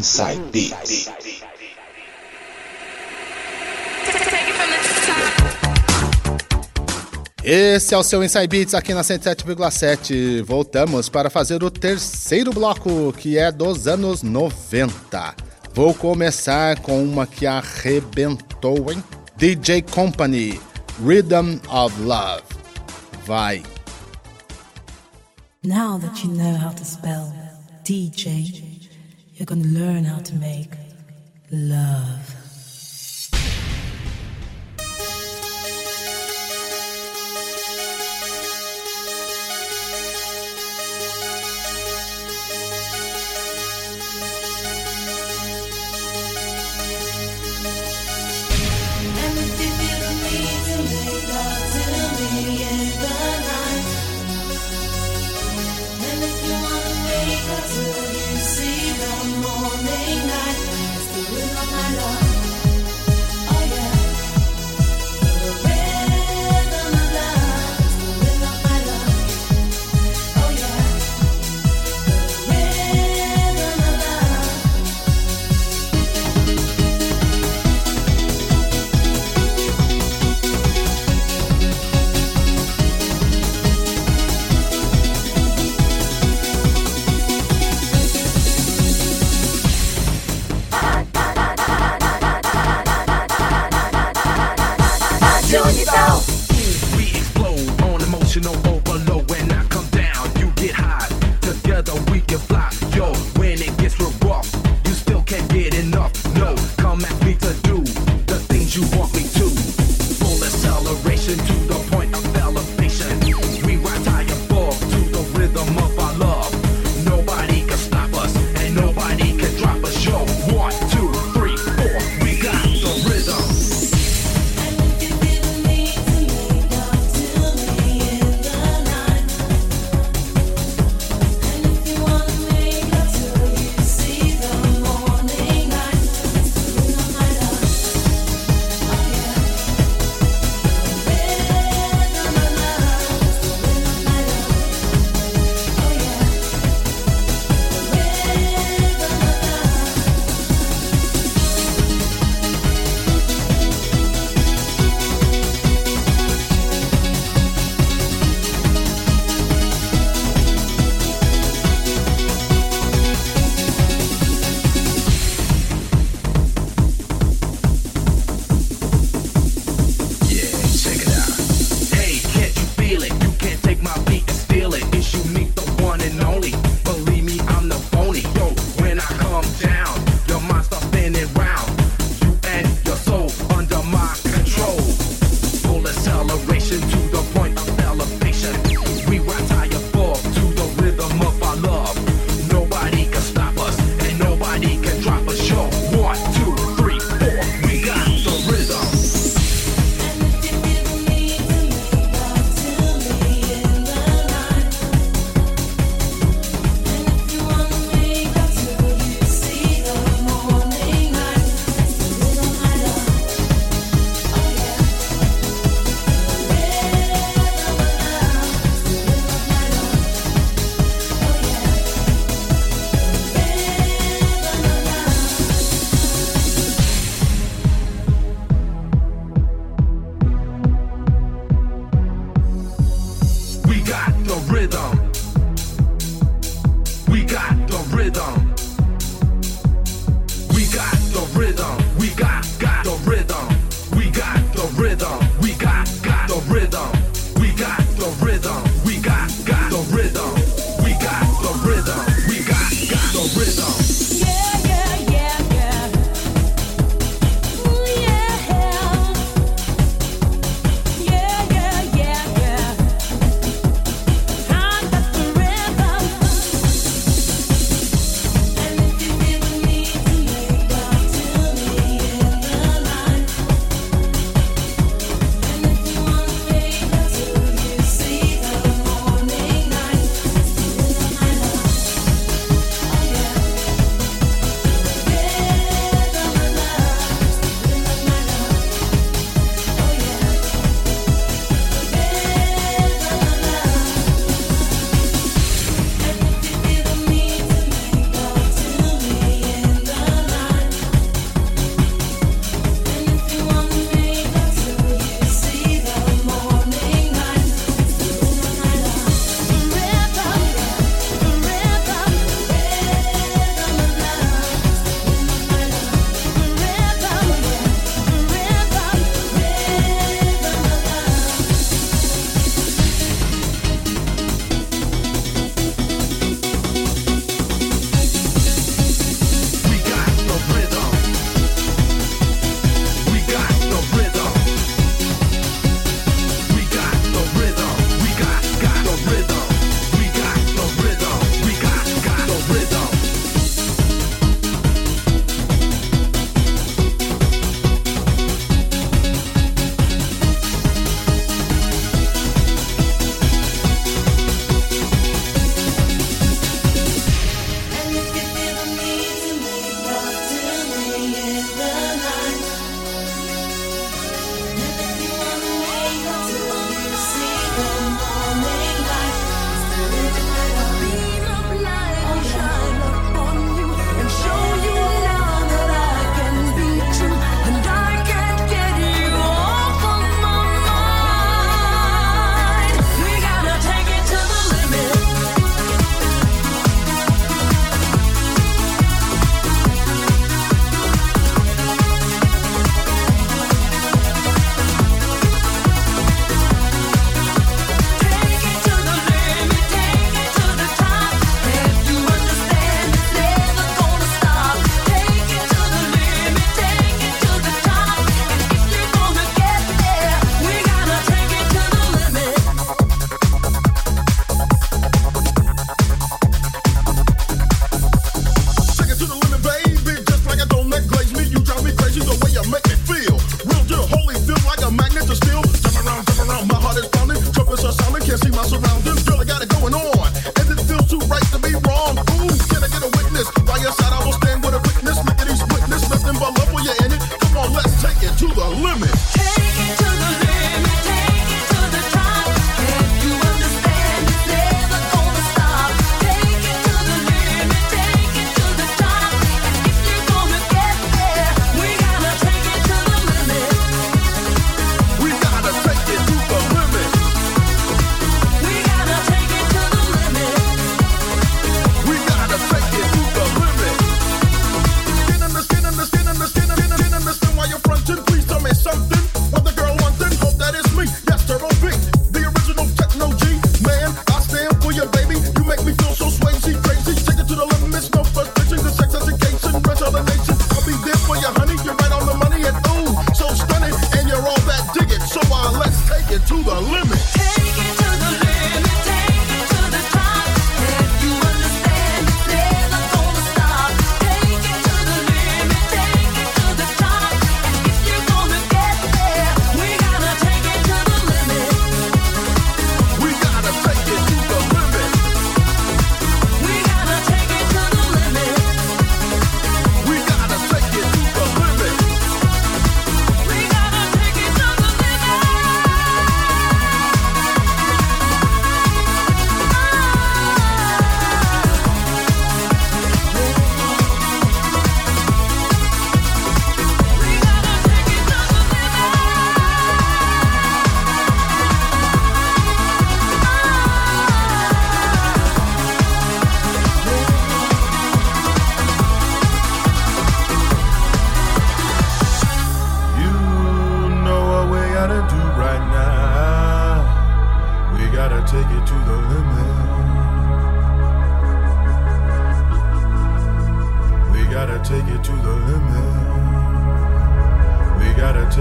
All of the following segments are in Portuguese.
Inside Beats. Esse é o seu Inside Beats aqui na 107,7. Voltamos para fazer o terceiro bloco, que é dos anos 90. Vou começar com uma que arrebentou, hein? DJ Company, Rhythm of Love. Vai. Now that you know how to spell DJ, you're gonna learn how to make love.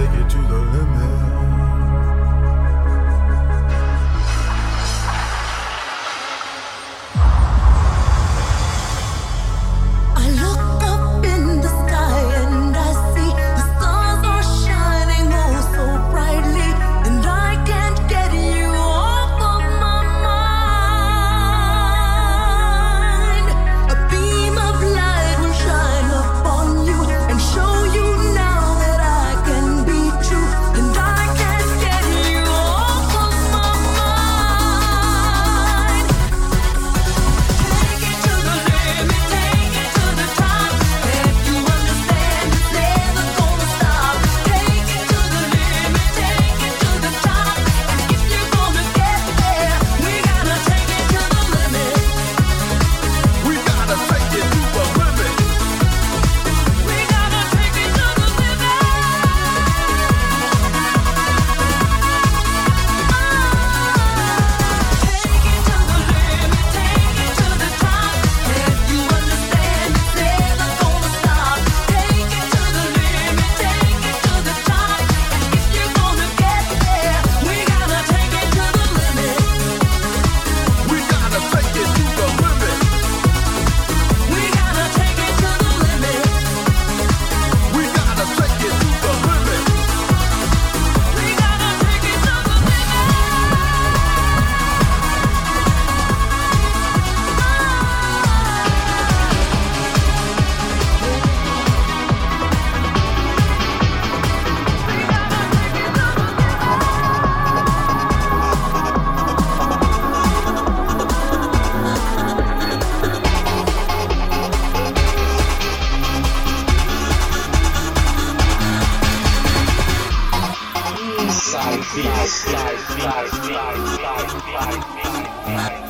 Gotta take it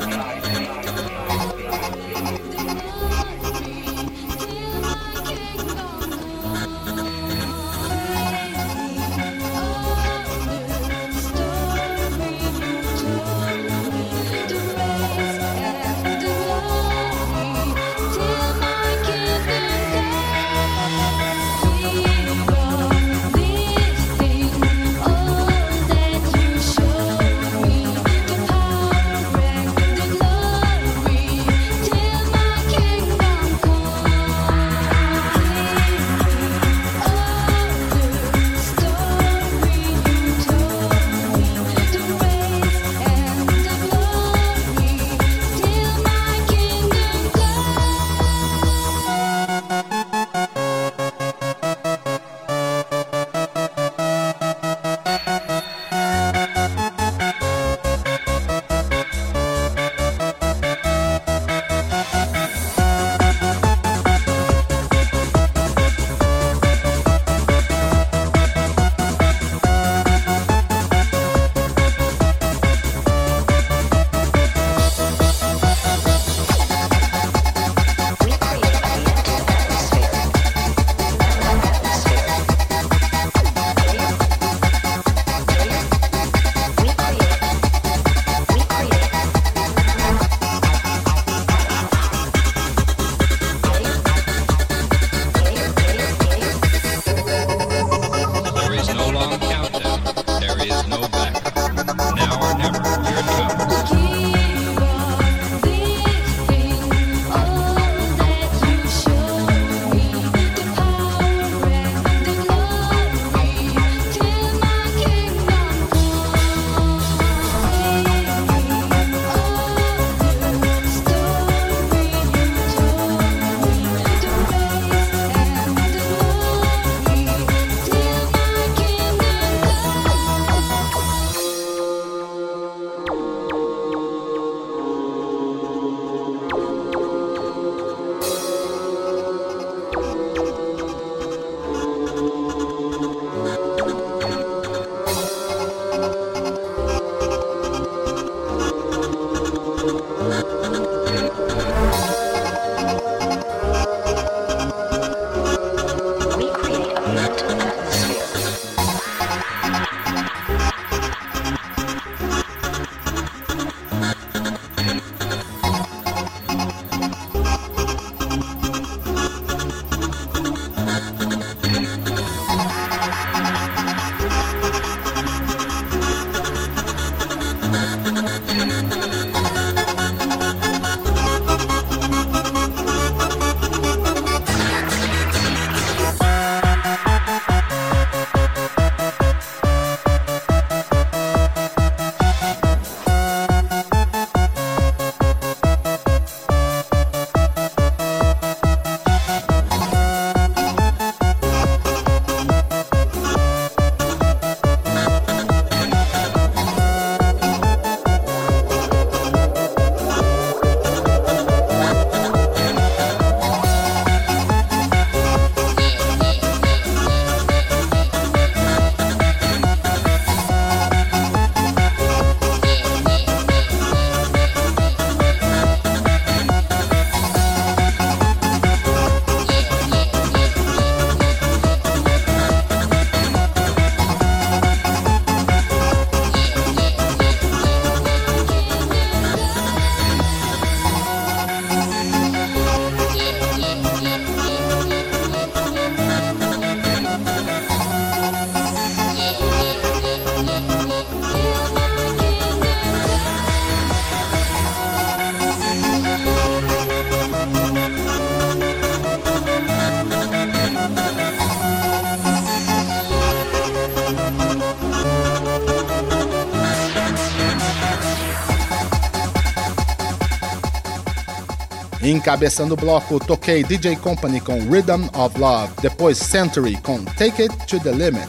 Encabeçando o bloco, toquei DJ Company com Rhythm of Love, depois Century com Take It to the Limit.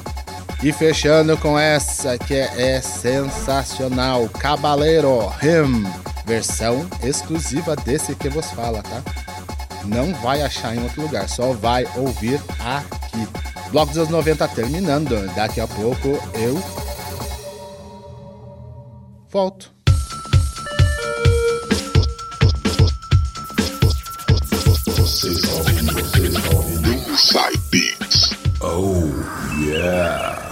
E fechando com essa que é, sensacional, Cabaleiro Him, versão exclusiva desse que vos fala, tá? Não vai achar em outro lugar, só vai ouvir aqui. Bloco dos 90 terminando, daqui a pouco eu volto. Você está ouvindo, você está ouvindo Inside Beats. Oh, yeah.